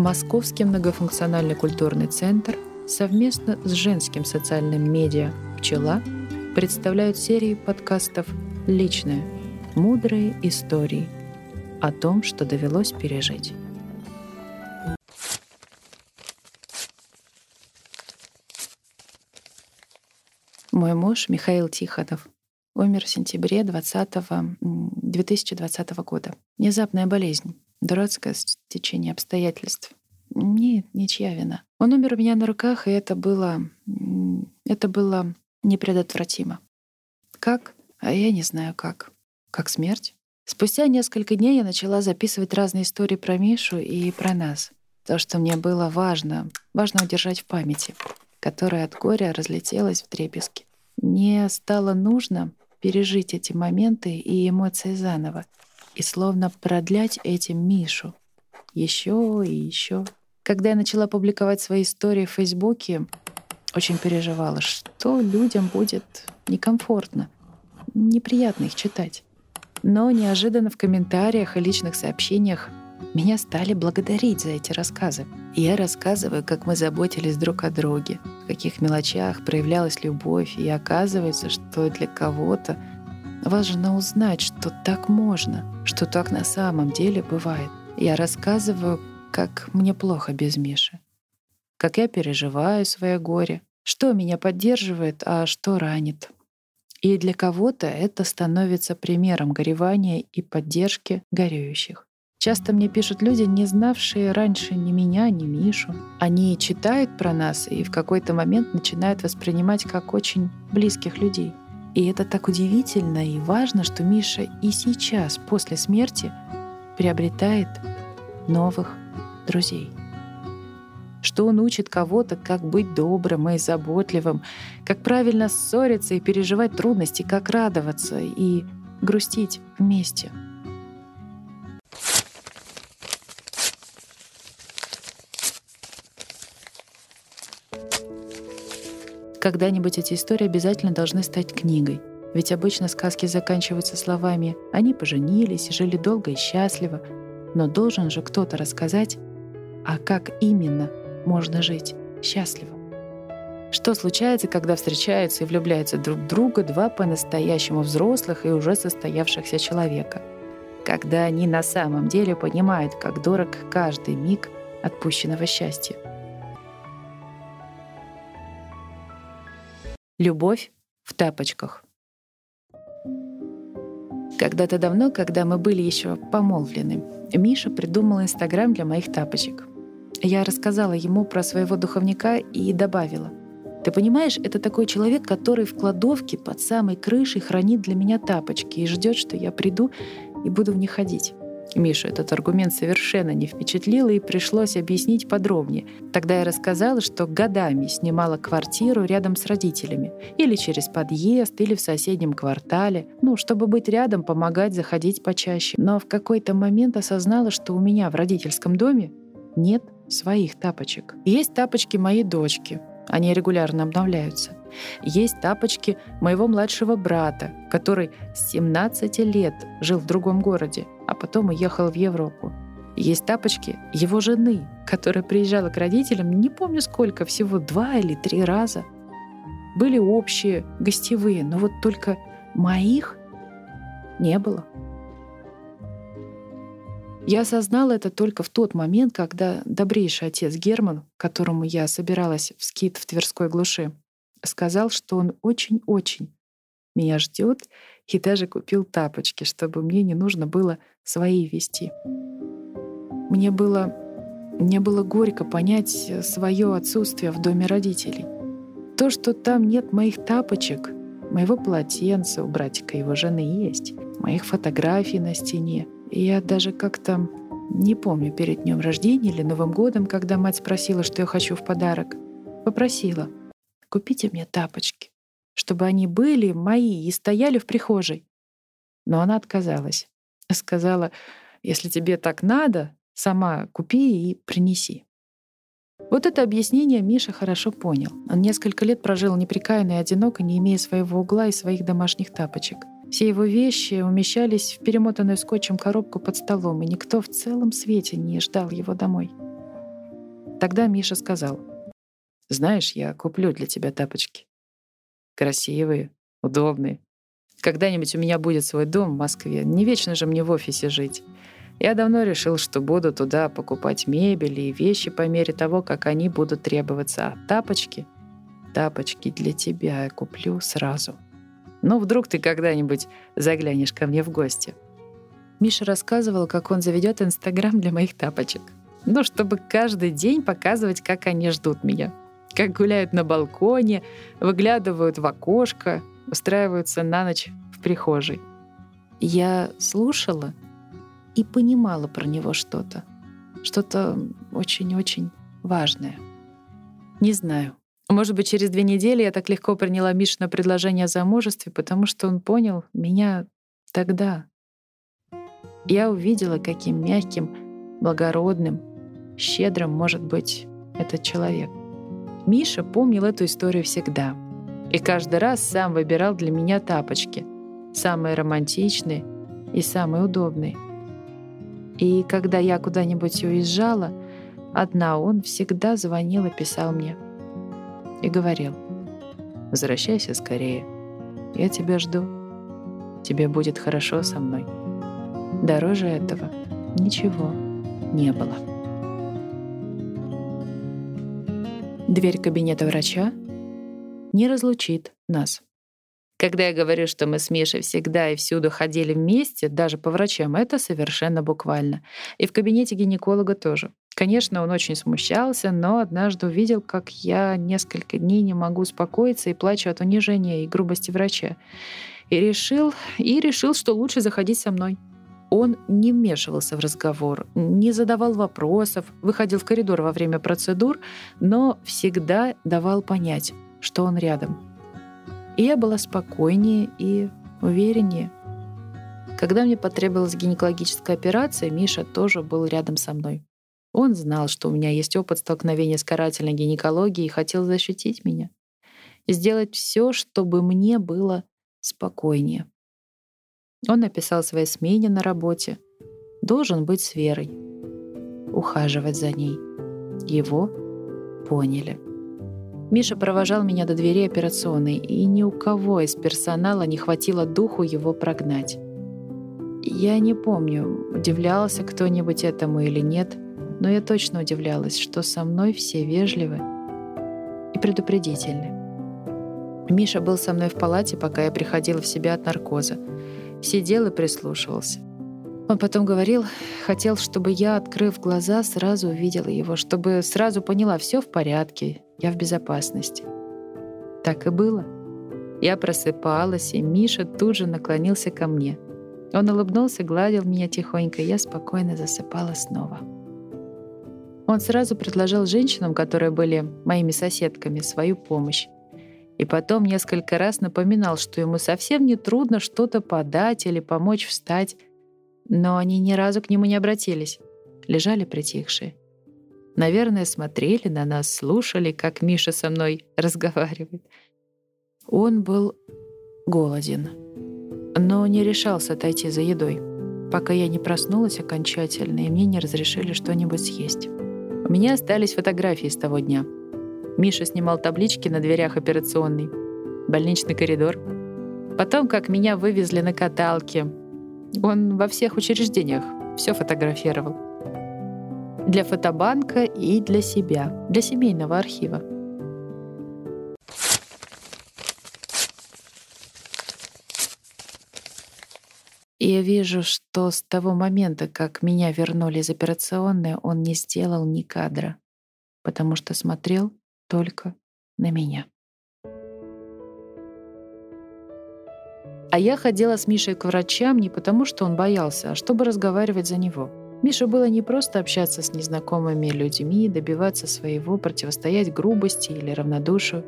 Московский многофункциональный культурный центр совместно с женским социальным медиа «Пчела» представляют серию подкастов «Личное. Мудрые истории» о том, что довелось пережить. Мой муж Михаил Тихонов умер в сентябре 20 2020 года. Внезапная болезнь, дурацкое течение обстоятельств. Не, ничья вина. Он умер у меня на руках, и это было... Это было непредотвратимо. Как? А я не знаю как. Как смерть? Спустя несколько дней я начала записывать разные истории про Мишу и про нас. То, что мне было важно, важно удержать в памяти, которая от горя разлетелась в дребезги. Мне стало нужно пережить эти моменты и эмоции заново и словно продлять этим Мишу еще и еще. Когда я начала публиковать свои истории в Фейсбуке, очень переживала, что людям будет некомфортно, неприятно их читать. Но неожиданно в комментариях и личных сообщениях меня стали благодарить за эти рассказы. Я рассказываю, как мы заботились друг о друге, в каких мелочах проявлялась любовь, и оказывается, что для кого-то важно узнать, что так можно, что так на самом деле бывает. Я рассказываю, как мне плохо без Миши, как я переживаю свое горе, что меня поддерживает, а что ранит. И для кого-то это становится примером горевания и поддержки горюющих. Часто мне пишут люди, не знавшие раньше ни меня, ни Мишу. Они читают про нас и в какой-то момент начинают воспринимать как очень близких людей. И это так удивительно и важно, что Миша и сейчас, после смерти, приобретает новых друзей. Что он учит кого-то, как быть добрым и заботливым, как правильно ссориться и переживать трудности, как радоваться и грустить вместе — Когда-нибудь эти истории обязательно должны стать книгой. Ведь обычно сказки заканчиваются словами «они поженились, жили долго и счастливо». Но должен же кто-то рассказать, а как именно можно жить счастливо. Что случается, когда встречаются и влюбляются друг в друга два по-настоящему взрослых и уже состоявшихся человека? Когда они на самом деле понимают, как дорог каждый миг отпущенного счастья. Любовь в тапочках. Когда-то давно, когда мы были еще помолвлены, Миша придумал Инстаграм для моих тапочек. Я рассказала ему про своего духовника и добавила. «Ты понимаешь, это такой человек, который в кладовке под самой крышей хранит для меня тапочки и ждет, что я приду и буду в них ходить». Мишу этот аргумент совершенно не впечатлил, и пришлось объяснить подробнее. Тогда я рассказала, что годами снимала квартиру рядом с родителями. Или через подъезд, или в соседнем квартале. Ну, чтобы быть рядом, помогать заходить почаще. Но в какой-то момент осознала, что у меня в родительском доме нет своих тапочек. Есть тапочки моей дочки. Они регулярно обновляются. Есть тапочки моего младшего брата, который с 17 лет жил в другом городе, а потом уехал в Европу. Есть тапочки его жены, которая приезжала к родителям, не помню сколько, всего два или три раза. Были общие, гостевые, но вот только моих не было. Я осознала это только в тот момент, когда добрейший отец Герман, которому я собиралась в скит в Тверской глуши, сказал, что он очень-очень меня ждет и даже купил тапочки, чтобы мне не нужно было свои вести. Мне было, мне было горько понять свое отсутствие в доме родителей. То, что там нет моих тапочек, моего полотенца у братика его жены есть, моих фотографий на стене. Я даже как-то не помню перед днем рождения или Новым годом, когда мать спросила, что я хочу в подарок. Попросила — купите мне тапочки, чтобы они были мои и стояли в прихожей. Но она отказалась. Сказала, если тебе так надо, сама купи и принеси. Вот это объяснение Миша хорошо понял. Он несколько лет прожил неприкаянно и одиноко, не имея своего угла и своих домашних тапочек. Все его вещи умещались в перемотанную скотчем коробку под столом, и никто в целом свете не ждал его домой. Тогда Миша сказал, «Знаешь, я куплю для тебя тапочки. Красивые, удобные. Когда-нибудь у меня будет свой дом в Москве. Не вечно же мне в офисе жить. Я давно решил, что буду туда покупать мебель и вещи по мере того, как они будут требоваться. А тапочки? Тапочки для тебя я куплю сразу. Ну, вдруг ты когда-нибудь заглянешь ко мне в гости. Миша рассказывал, как он заведет Инстаграм для моих тапочек. Ну, чтобы каждый день показывать, как они ждут меня. Как гуляют на балконе, выглядывают в окошко, устраиваются на ночь в прихожей. Я слушала и понимала про него что-то. Что-то очень-очень важное. Не знаю. Может быть, через две недели я так легко приняла Мишина предложение о замужестве, потому что он понял меня тогда. Я увидела, каким мягким, благородным, щедрым может быть этот человек. Миша помнил эту историю всегда — и каждый раз сам выбирал для меня тапочки, самые романтичные и самые удобные. И когда я куда-нибудь уезжала, одна он всегда звонил и писал мне. И говорил, «Возвращайся скорее, я тебя жду, тебе будет хорошо со мной». Дороже этого ничего не было. Дверь кабинета врача не разлучит нас. Когда я говорю, что мы с Мишей всегда и всюду ходили вместе, даже по врачам, это совершенно буквально. И в кабинете гинеколога тоже. Конечно, он очень смущался, но однажды увидел, как я несколько дней не могу успокоиться и плачу от унижения и грубости врача. И решил, и решил, что лучше заходить со мной. Он не вмешивался в разговор, не задавал вопросов, выходил в коридор во время процедур, но всегда давал понять, что он рядом. И я была спокойнее и увереннее. Когда мне потребовалась гинекологическая операция, Миша тоже был рядом со мной. Он знал, что у меня есть опыт столкновения с карательной гинекологией и хотел защитить меня. Сделать все, чтобы мне было спокойнее. Он написал своей смене на работе. Должен быть с Верой. Ухаживать за ней. Его поняли. Миша провожал меня до двери операционной, и ни у кого из персонала не хватило духу его прогнать. Я не помню, удивлялся кто-нибудь этому или нет, но я точно удивлялась, что со мной все вежливы и предупредительны. Миша был со мной в палате, пока я приходила в себя от наркоза. Сидел и прислушивался. Он потом говорил, хотел, чтобы я, открыв глаза, сразу увидела его, чтобы сразу поняла, все в порядке, я в безопасности. Так и было. Я просыпалась, и Миша тут же наклонился ко мне. Он улыбнулся, гладил меня тихонько, и я спокойно засыпала снова. Он сразу предложил женщинам, которые были моими соседками, свою помощь. И потом несколько раз напоминал, что ему совсем не трудно что-то подать или помочь встать. Но они ни разу к нему не обратились. Лежали притихшие. Наверное, смотрели на нас, слушали, как Миша со мной разговаривает. Он был голоден, но не решался отойти за едой, пока я не проснулась окончательно, и мне не разрешили что-нибудь съесть. У меня остались фотографии с того дня. Миша снимал таблички на дверях операционной, больничный коридор. Потом, как меня вывезли на каталке. Он во всех учреждениях все фотографировал для фотобанка и для себя, для семейного архива. И я вижу, что с того момента, как меня вернули из операционной, он не сделал ни кадра, потому что смотрел только на меня. А я ходила с Мишей к врачам не потому, что он боялся, а чтобы разговаривать за него — Мише было не просто общаться с незнакомыми людьми, добиваться своего, противостоять грубости или равнодушию.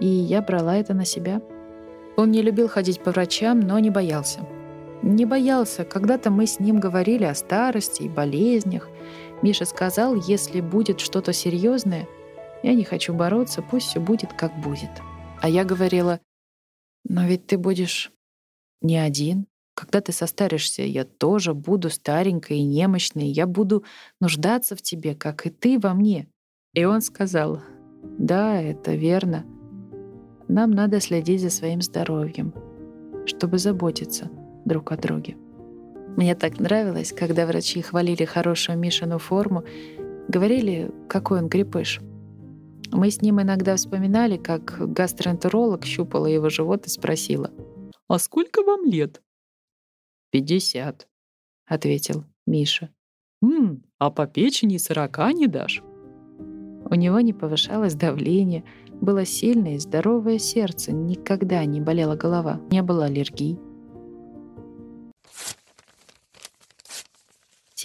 И я брала это на себя. Он не любил ходить по врачам, но не боялся. Не боялся. Когда-то мы с ним говорили о старости и болезнях. Миша сказал, если будет что-то серьезное, я не хочу бороться, пусть все будет как будет. А я говорила, но ведь ты будешь не один, когда ты состаришься, я тоже буду старенькой и немощной, я буду нуждаться в тебе, как и ты во мне. И он сказал, да, это верно. Нам надо следить за своим здоровьем, чтобы заботиться друг о друге. Мне так нравилось, когда врачи хвалили хорошую Мишину форму, говорили, какой он крепыш. Мы с ним иногда вспоминали, как гастроэнтеролог щупала его живот и спросила, «А сколько вам лет?» «Пятьдесят», — ответил Миша. «М, а по печени сорока не дашь?» У него не повышалось давление, было сильное и здоровое сердце, никогда не болела голова, не было аллергий.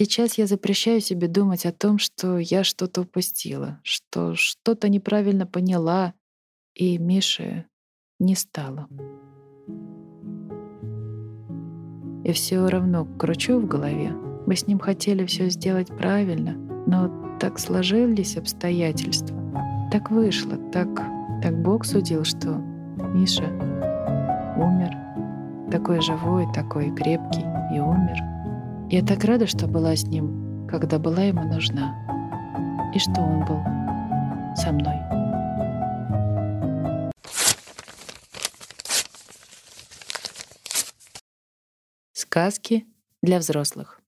Сейчас я запрещаю себе думать о том, что я что-то упустила, что что-то неправильно поняла, и Миши не стало. И все равно кручу в голове. Мы с ним хотели все сделать правильно, но так сложились обстоятельства. Так вышло, так, так Бог судил, что Миша умер. Такой живой, такой крепкий и умер. Я так рада, что была с ним, когда была ему нужна. И что он был со мной. Сказки для взрослых.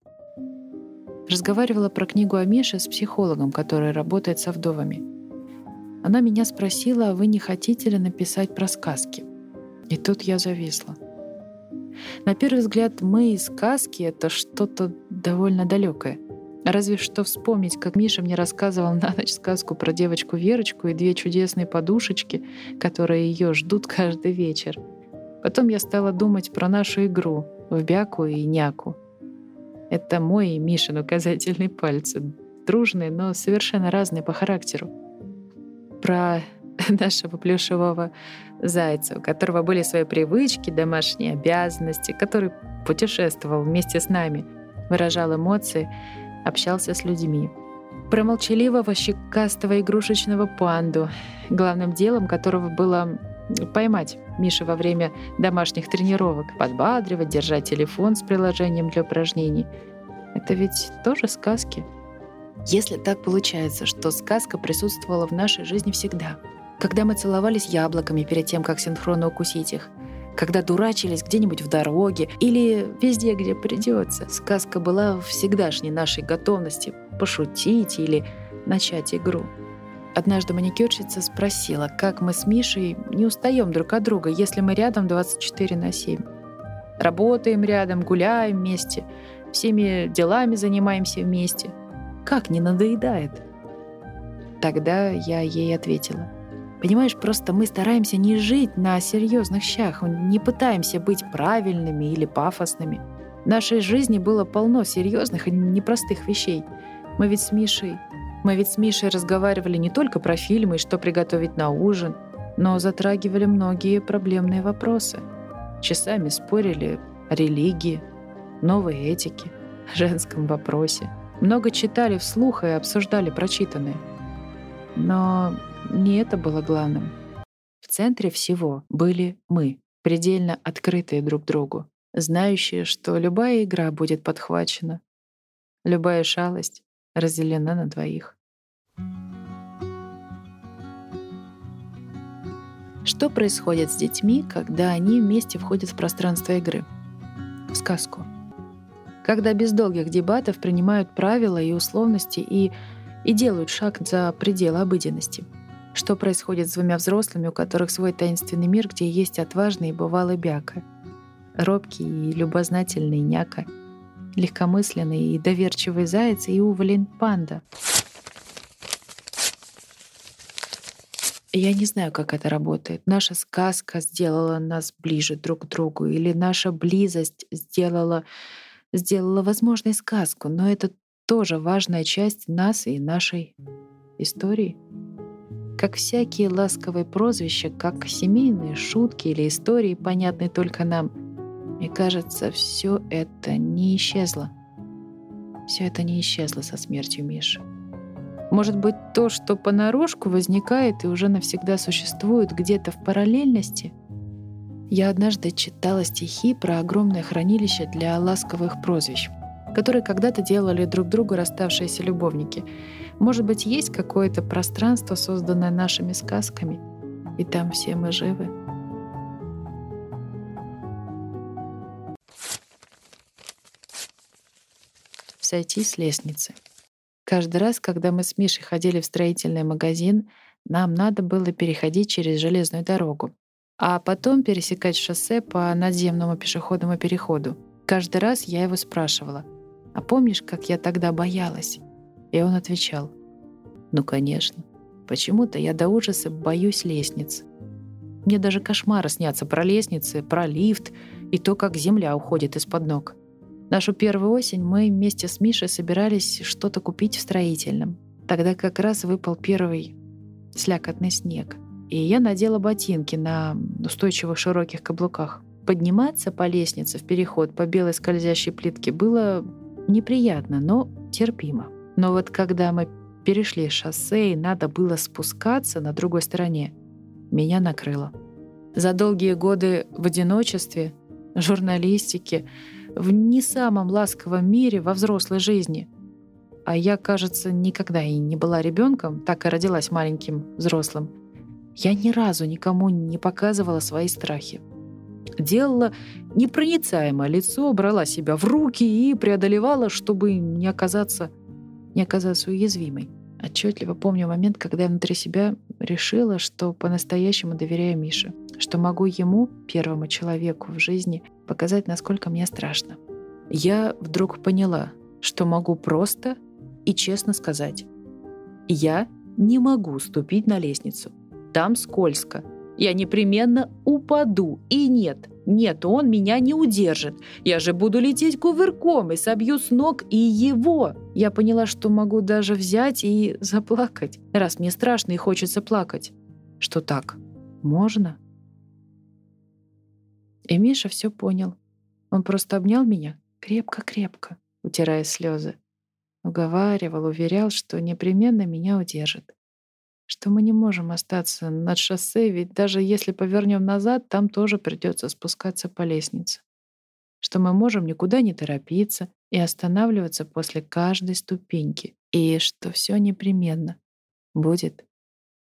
Разговаривала про книгу о Мише с психологом, который работает со вдовами. Она меня спросила, а вы не хотите ли написать про сказки? И тут я зависла. На первый взгляд, мы и сказки — это что-то довольно далекое. Разве что вспомнить, как Миша мне рассказывал на ночь сказку про девочку Верочку и две чудесные подушечки, которые ее ждут каждый вечер. Потом я стала думать про нашу игру в бяку и няку. Это мой и Мишин указательный пальцы. Дружные, но совершенно разные по характеру. Про нашего плюшевого зайца, у которого были свои привычки, домашние обязанности, который путешествовал вместе с нами, выражал эмоции, общался с людьми. Про молчаливого щекастого игрушечного панду, главным делом которого было поймать Миша во время домашних тренировок, подбадривать, держать телефон с приложением для упражнений. Это ведь тоже сказки. Если так получается, что сказка присутствовала в нашей жизни всегда — когда мы целовались яблоками перед тем, как синхронно укусить их, когда дурачились где-нибудь в дороге или везде, где придется. Сказка была всегдашней нашей готовности пошутить или начать игру. Однажды маникюрщица спросила, как мы с Мишей не устаем друг от друга, если мы рядом 24 на 7. Работаем рядом, гуляем вместе, всеми делами занимаемся вместе. Как не надоедает? Тогда я ей ответила — Понимаешь, просто мы стараемся не жить на серьезных щах, не пытаемся быть правильными или пафосными. В нашей жизни было полно серьезных и непростых вещей. Мы ведь с Мишей... Мы ведь с Мишей разговаривали не только про фильмы и что приготовить на ужин, но затрагивали многие проблемные вопросы. Часами спорили о религии, новой этике, женском вопросе. Много читали вслух и обсуждали прочитанное. Но не это было главным. В центре всего были мы, предельно открытые друг другу, знающие, что любая игра будет подхвачена, любая шалость разделена на двоих. Что происходит с детьми, когда они вместе входят в пространство игры? В сказку. Когда без долгих дебатов принимают правила и условности и, и делают шаг за пределы обыденности — что происходит с двумя взрослыми, у которых свой таинственный мир, где есть отважный и бывалый бяка, робкий и любознательный няка, легкомысленный и доверчивый заяц и уволень панда. Я не знаю, как это работает. Наша сказка сделала нас ближе друг к другу, или наша близость сделала, сделала возможной сказку, но это тоже важная часть нас и нашей истории как всякие ласковые прозвища, как семейные шутки или истории, понятные только нам. Мне кажется, все это не исчезло. Все это не исчезло со смертью Миши. Может быть, то, что понарошку возникает и уже навсегда существует где-то в параллельности? Я однажды читала стихи про огромное хранилище для ласковых прозвищ. которые когда-то делали друг другу расставшиеся любовники. Может быть, есть какое-то пространство, созданное нашими сказками, и там все мы живы. Сойти с лестницы. Каждый раз, когда мы с Мишей ходили в строительный магазин, нам надо было переходить через железную дорогу, а потом пересекать шоссе по надземному пешеходному переходу. Каждый раз я его спрашивала, «А помнишь, как я тогда боялась?» И он отвечал, «Ну, конечно. Почему-то я до ужаса боюсь лестниц. Мне даже кошмары снятся про лестницы, про лифт и то, как земля уходит из-под ног. Нашу первую осень мы вместе с Мишей собирались что-то купить в строительном. Тогда как раз выпал первый слякотный снег. И я надела ботинки на устойчивых широких каблуках. Подниматься по лестнице в переход по белой скользящей плитке было неприятно, но терпимо. Но вот когда мы перешли шоссе и надо было спускаться на другой стороне, меня накрыло. За долгие годы в одиночестве, журналистике, в не самом ласковом мире во взрослой жизни. А я, кажется, никогда и не была ребенком, так и родилась маленьким взрослым. Я ни разу никому не показывала свои страхи. Делала непроницаемое лицо, брала себя в руки и преодолевала, чтобы не оказаться, не оказаться уязвимой. Отчетливо помню момент, когда я внутри себя решила, что по-настоящему доверяю Мише, что могу ему, первому человеку в жизни, показать, насколько мне страшно. Я вдруг поняла, что могу просто и честно сказать. Я не могу ступить на лестницу. Там скользко. Я непременно упаду. И нет, нет, он меня не удержит. Я же буду лететь кувырком и собью с ног и его. Я поняла, что могу даже взять и заплакать, раз мне страшно и хочется плакать. Что так можно? И Миша все понял. Он просто обнял меня крепко-крепко, утирая слезы. Уговаривал, уверял, что непременно меня удержит. Что мы не можем остаться над шоссе, ведь даже если повернем назад, там тоже придется спускаться по лестнице. Что мы можем никуда не торопиться и останавливаться после каждой ступеньки. И что все непременно будет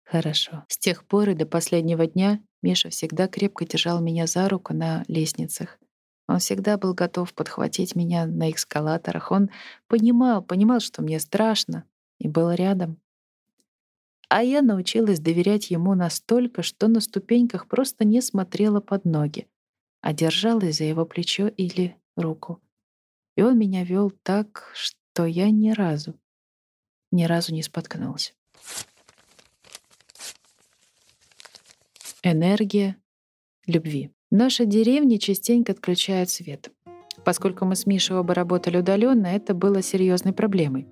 хорошо. С тех пор и до последнего дня Миша всегда крепко держал меня за руку на лестницах. Он всегда был готов подхватить меня на эскалаторах. Он понимал, понимал, что мне страшно, и был рядом. А я научилась доверять ему настолько, что на ступеньках просто не смотрела под ноги, а держалась за его плечо или руку. И он меня вел так, что я ни разу, ни разу не споткнулся. Энергия любви. Наша деревня частенько отключает свет. Поскольку мы с Мишей оба работали удаленно, это было серьезной проблемой.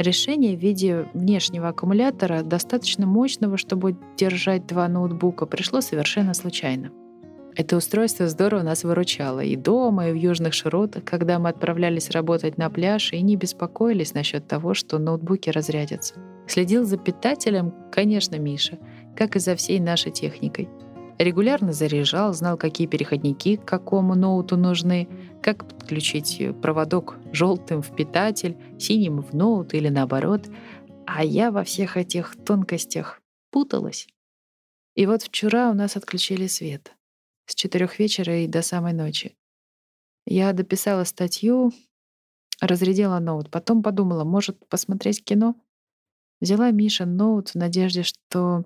Решение в виде внешнего аккумулятора, достаточно мощного, чтобы держать два ноутбука, пришло совершенно случайно. Это устройство здорово нас выручало и дома, и в южных широтах, когда мы отправлялись работать на пляж и не беспокоились насчет того, что ноутбуки разрядятся. Следил за питателем, конечно, Миша — как и за всей нашей техникой. Регулярно заряжал, знал, какие переходники к какому ноуту нужны, как подключить проводок желтым в питатель, синим в ноут или наоборот. А я во всех этих тонкостях путалась. И вот вчера у нас отключили свет. С четырех вечера и до самой ночи. Я дописала статью, разрядила ноут. Потом подумала, может, посмотреть кино? Взяла Миша ноут в надежде, что,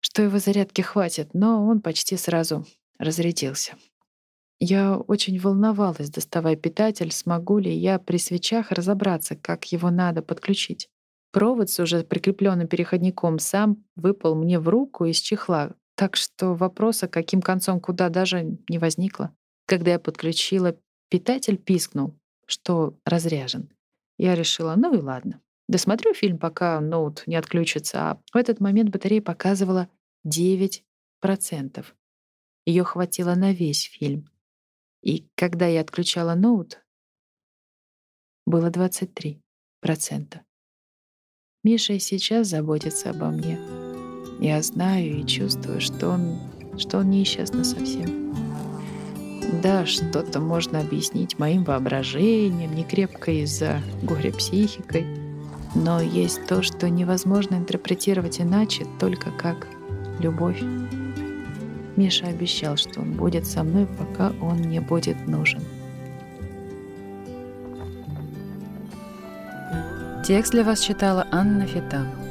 что его зарядки хватит, но он почти сразу разрядился. Я очень волновалась, доставая питатель, смогу ли я при свечах разобраться, как его надо подключить. Провод с уже прикрепленным переходником сам выпал мне в руку из чехла, так что вопроса, каким концом куда, даже не возникло. Когда я подключила, питатель пискнул, что разряжен. Я решила, ну и ладно. Досмотрю фильм, пока ноут не отключится, а в этот момент батарея показывала 9%. Ее хватило на весь фильм. И когда я отключала ноут, было 23%. Миша и сейчас заботится обо мне. Я знаю и чувствую, что он, что он не совсем. Да, что-то можно объяснить моим воображением, не крепко из-за горя психикой. Но есть то, что невозможно интерпретировать иначе, только как любовь. Миша обещал, что он будет со мной, пока он не будет нужен. Текст для вас читала Анна Фитан.